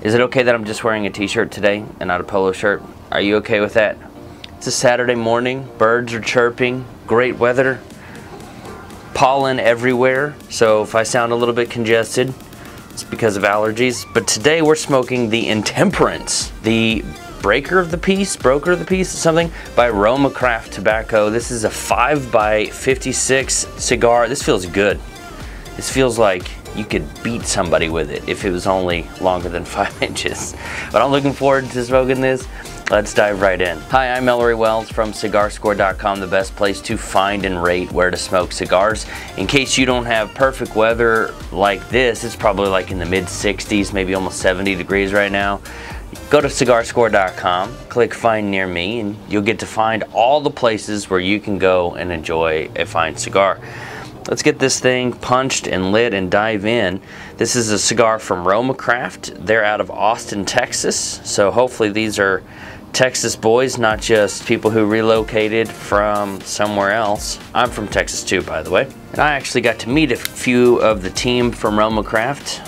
Is it okay that I'm just wearing a t-shirt today and not a polo shirt? Are you okay with that? It's a Saturday morning, birds are chirping, great weather, pollen everywhere, so if I sound a little bit congested, it's because of allergies. But today we're smoking the Intemperance, the breaker of the peace, broker of the peace, something by Roma Craft Tobacco. This is a 5 by 56 cigar. This feels good. This feels like you could beat somebody with it if it was only longer than five inches. But I'm looking forward to smoking this. Let's dive right in. Hi, I'm Ellery Wells from CigarScore.com, the best place to find and rate where to smoke cigars. In case you don't have perfect weather like this, it's probably like in the mid 60s, maybe almost 70 degrees right now. Go to cigarscore.com, click find near me, and you'll get to find all the places where you can go and enjoy a fine cigar. Let's get this thing punched and lit and dive in. This is a cigar from Roma Craft. They're out of Austin, Texas. So hopefully these are Texas boys, not just people who relocated from somewhere else. I'm from Texas too, by the way. And I actually got to meet a few of the team from Roma Craft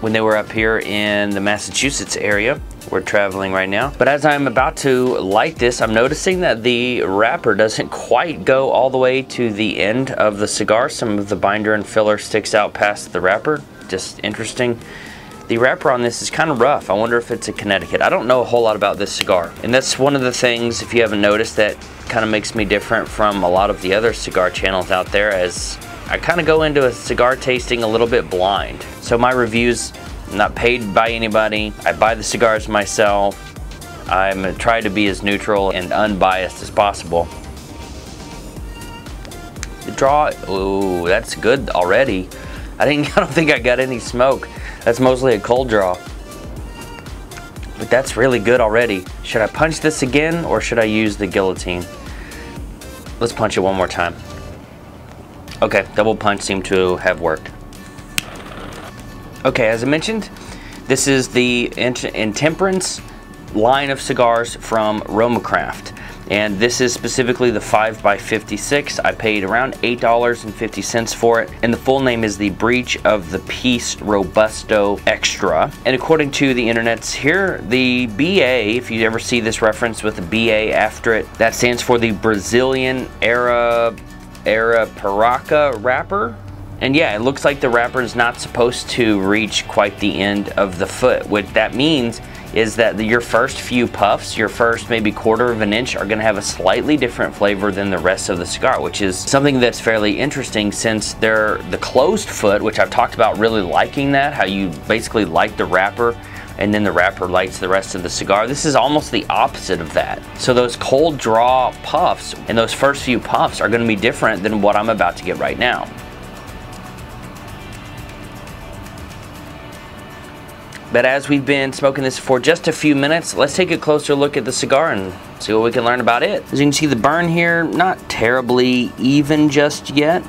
when they were up here in the Massachusetts area. We're traveling right now. But as I'm about to light this, I'm noticing that the wrapper doesn't quite go all the way to the end of the cigar. Some of the binder and filler sticks out past the wrapper. Just interesting. The wrapper on this is kind of rough. I wonder if it's a Connecticut. I don't know a whole lot about this cigar. And that's one of the things, if you haven't noticed, that kind of makes me different from a lot of the other cigar channels out there as I kind of go into a cigar tasting a little bit blind. So my reviews, I'm not paid by anybody. I buy the cigars myself. I'm try to be as neutral and unbiased as possible. The draw, ooh, that's good already. I didn't, I don't think I got any smoke. That's mostly a cold draw. But that's really good already. Should I punch this again or should I use the guillotine? Let's punch it one more time. Okay, double punch seemed to have worked. Okay, as I mentioned, this is the Intemperance line of cigars from Romacraft. And this is specifically the 5x56. I paid around $8.50 for it. And the full name is the Breach of the Peace Robusto Extra. And according to the internets here, the BA, if you ever see this reference with a BA after it, that stands for the Brazilian Era Arapiraca wrapper. And yeah, it looks like the wrapper is not supposed to reach quite the end of the foot. What that means is that your first few puffs, your first maybe quarter of an inch are gonna have a slightly different flavor than the rest of the cigar, which is something that's fairly interesting since they're the closed foot, which I've talked about really liking that, how you basically light the wrapper and then the wrapper lights the rest of the cigar. This is almost the opposite of that. So those cold draw puffs and those first few puffs are gonna be different than what I'm about to get right now. But as we've been smoking this for just a few minutes, let's take a closer look at the cigar and see what we can learn about it. As you can see the burn here, not terribly even just yet.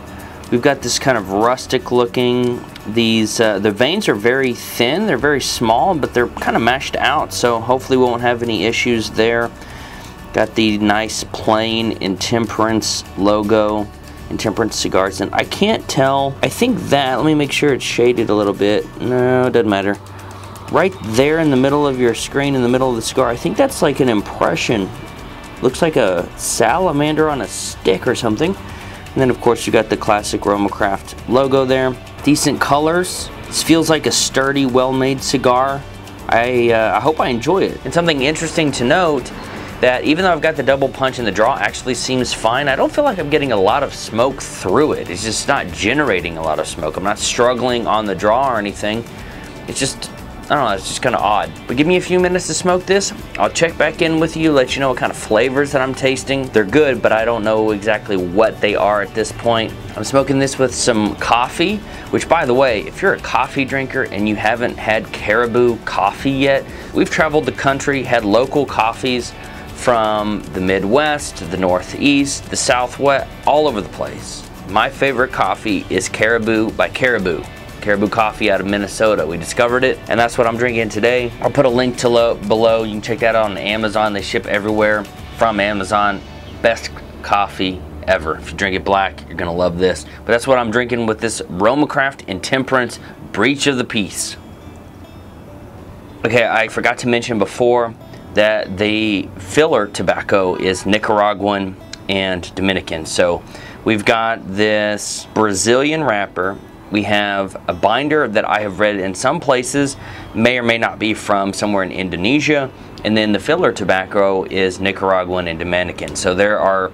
We've got this kind of rustic looking, these, uh, the veins are very thin, they're very small, but they're kind of mashed out, so hopefully we won't have any issues there. Got the nice plain Intemperance logo, Intemperance cigars, and I can't tell, I think that, let me make sure it's shaded a little bit. No, it doesn't matter. Right there in the middle of your screen, in the middle of the cigar, I think that's like an impression. Looks like a salamander on a stick or something. And then of course you got the classic Roma Craft logo there. Decent colors. This feels like a sturdy, well-made cigar. I, uh, I hope I enjoy it. And something interesting to note that even though I've got the double punch and the draw actually seems fine, I don't feel like I'm getting a lot of smoke through it. It's just not generating a lot of smoke. I'm not struggling on the draw or anything. It's just I don't know, it's just kind of odd. But give me a few minutes to smoke this. I'll check back in with you, let you know what kind of flavors that I'm tasting. They're good, but I don't know exactly what they are at this point. I'm smoking this with some coffee, which by the way, if you're a coffee drinker and you haven't had Caribou coffee yet, we've traveled the country, had local coffees from the Midwest, the Northeast, the Southwest, all over the place. My favorite coffee is Caribou by Caribou. Caribou Coffee out of Minnesota. We discovered it, and that's what I'm drinking today. I'll put a link to lo below. You can check that out on Amazon. They ship everywhere from Amazon. Best coffee ever. If you drink it black, you're gonna love this. But that's what I'm drinking with this Roma Craft Intemperance Breach of the Peace. Okay, I forgot to mention before that the filler tobacco is Nicaraguan and Dominican. So we've got this Brazilian wrapper. We have a binder that I have read in some places may or may not be from somewhere in Indonesia. And then the filler tobacco is Nicaraguan and Dominican. So there are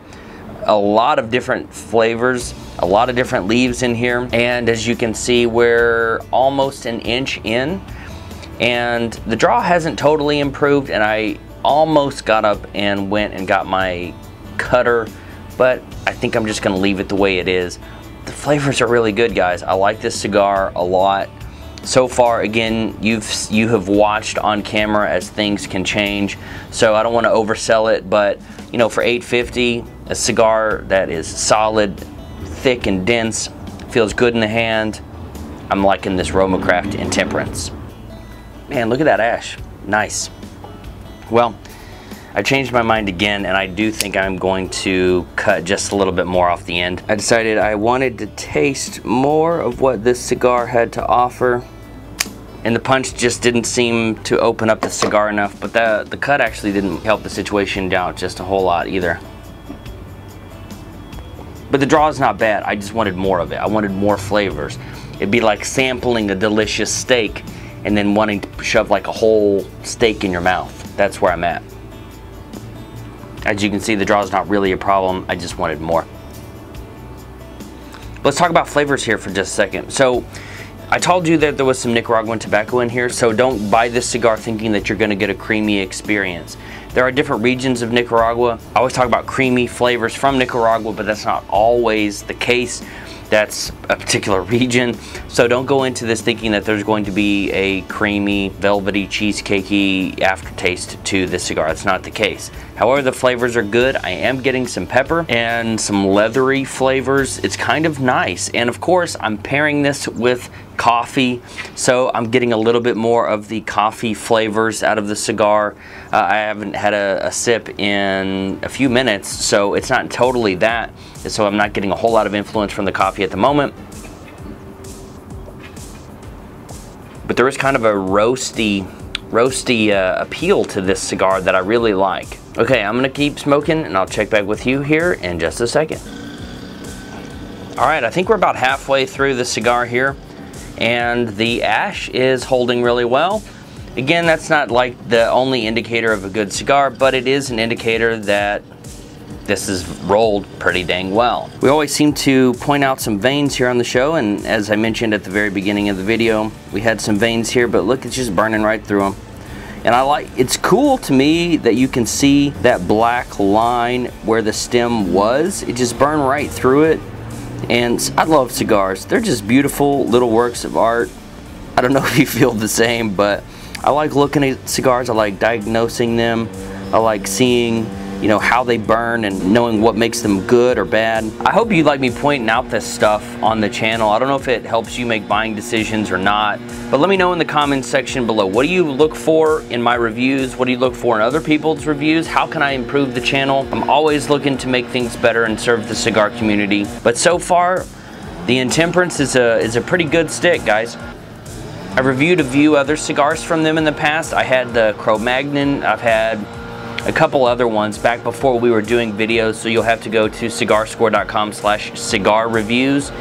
a lot of different flavors, a lot of different leaves in here. And as you can see, we're almost an inch in and the draw hasn't totally improved and I almost got up and went and got my cutter, but I think I'm just gonna leave it the way it is. The flavors are really good, guys. I like this cigar a lot. So far, again, you've you have watched on camera as things can change, so I don't want to oversell it, but you know, for 850, a cigar that is solid, thick and dense, feels good in the hand. I'm liking this Roma-Craft Intemperance. Man, look at that ash. Nice. Well, I changed my mind again and I do think I'm going to cut just a little bit more off the end. I decided I wanted to taste more of what this cigar had to offer and the punch just didn't seem to open up the cigar enough but the, the cut actually didn't help the situation down just a whole lot either. But the draw is not bad, I just wanted more of it. I wanted more flavors. It'd be like sampling a delicious steak and then wanting to shove like a whole steak in your mouth. That's where I'm at. As you can see, the draw is not really a problem. I just wanted more. Let's talk about flavors here for just a second. So I told you that there was some Nicaraguan tobacco in here, so don't buy this cigar thinking that you're gonna get a creamy experience. There are different regions of Nicaragua. I always talk about creamy flavors from Nicaragua, but that's not always the case that's a particular region. So don't go into this thinking that there's going to be a creamy, velvety, cheesecakey aftertaste to this cigar. That's not the case. However, the flavors are good. I am getting some pepper and some leathery flavors. It's kind of nice. And of course, I'm pairing this with coffee. So I'm getting a little bit more of the coffee flavors out of the cigar. Uh, I haven't had a, a, sip in a few minutes, so it's not totally that. So I'm not getting a whole lot of influence from the coffee at the moment. But there is kind of a roasty, roasty uh, appeal to this cigar that I really like. Okay, I'm gonna keep smoking and I'll check back with you here in just a second. All right, I think we're about halfway through the cigar here and the ash is holding really well. Again, that's not like the only indicator of a good cigar, but it is an indicator that this is rolled pretty dang well. We always seem to point out some veins here on the show, and as I mentioned at the very beginning of the video, we had some veins here, but look, it's just burning right through them. And I like, it's cool to me that you can see that black line where the stem was. It just burned right through it and I love cigars. They're just beautiful little works of art. I don't know if you feel the same, but I like looking at cigars. I like diagnosing them. I like seeing you know, how they burn and knowing what makes them good or bad. I hope you like me pointing out this stuff on the channel. I don't know if it helps you make buying decisions or not, but let me know in the comments section below. What do you look for in my reviews? What do you look for in other people's reviews? How can I improve the channel? I'm always looking to make things better and serve the cigar community. But so far, the Intemperance is a, is a pretty good stick, guys. I reviewed a few other cigars from them in the past. I had the Cro-Magnon, I've had a couple other ones back before we were doing videos, so you'll have to go to cigarscore.com slash cigar reviews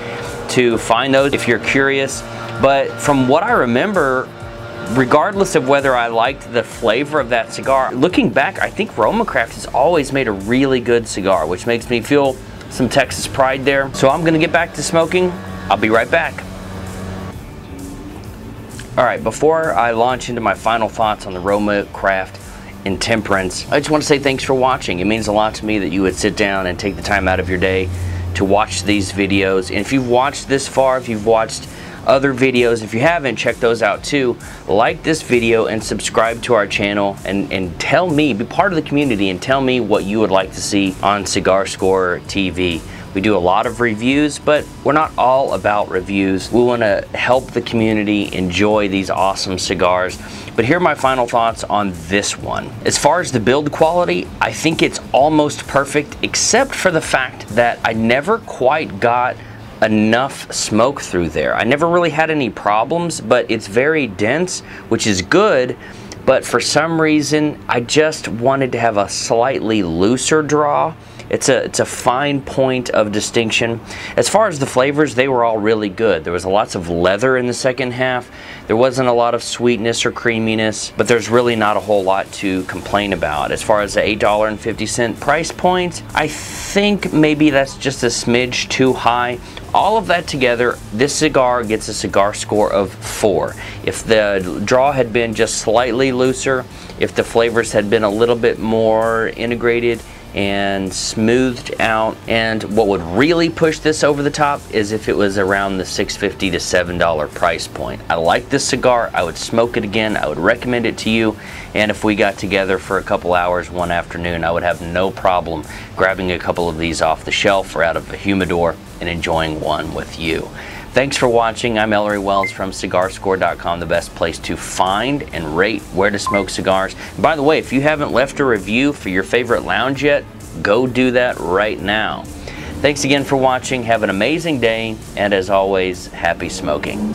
to find those if you're curious. But from what I remember, regardless of whether I liked the flavor of that cigar, looking back, I think Roma-Craft has always made a really good cigar, which makes me feel some Texas pride there. So I'm gonna get back to smoking. I'll be right back. All right, before I launch into my final thoughts on the Roma-Craft Intemperance. I just want to say thanks for watching. It means a lot to me that you would sit down and take the time out of your day to watch these videos. And if you've watched this far, if you've watched other videos, if you haven't, check those out too. Like this video and subscribe to our channel and, and tell me, be part of the community and tell me what you would like to see on Cigar Score TV. We do a lot of reviews, but we're not all about reviews. We want to help the community enjoy these awesome cigars. But here are my final thoughts on this one. As far as the build quality, I think it's almost perfect, except for the fact that I never quite got enough smoke through there. I never really had any problems, but it's very dense, which is good, but for some reason, I just wanted to have a slightly looser draw. It's a, it's a fine point of distinction. As far as the flavors, they were all really good. There was lots of leather in the second half. There wasn't a lot of sweetness or creaminess, but there's really not a whole lot to complain about. As far as the $8.50 price point, I think maybe that's just a smidge too high. All of that together, this cigar gets a cigar score of four. If the draw had been just slightly looser, if the flavors had been a little bit more integrated, and smoothed out. And what would really push this over the top is if it was around the 650 to 7 dollar price point. I like this cigar. I would smoke it again. I would recommend it to you. And if we got together for a couple hours one afternoon I would have no problem grabbing a couple of these off the shelf or out of a humidor and enjoying one with you Thanks for watching. I'm Ellery Wells from CigarScore.com, the best place to find and rate where to smoke cigars. And by the way, if you haven't left a review for your favorite lounge yet, go do that right now. Thanks again for watching. Have an amazing day, and as always, happy smoking.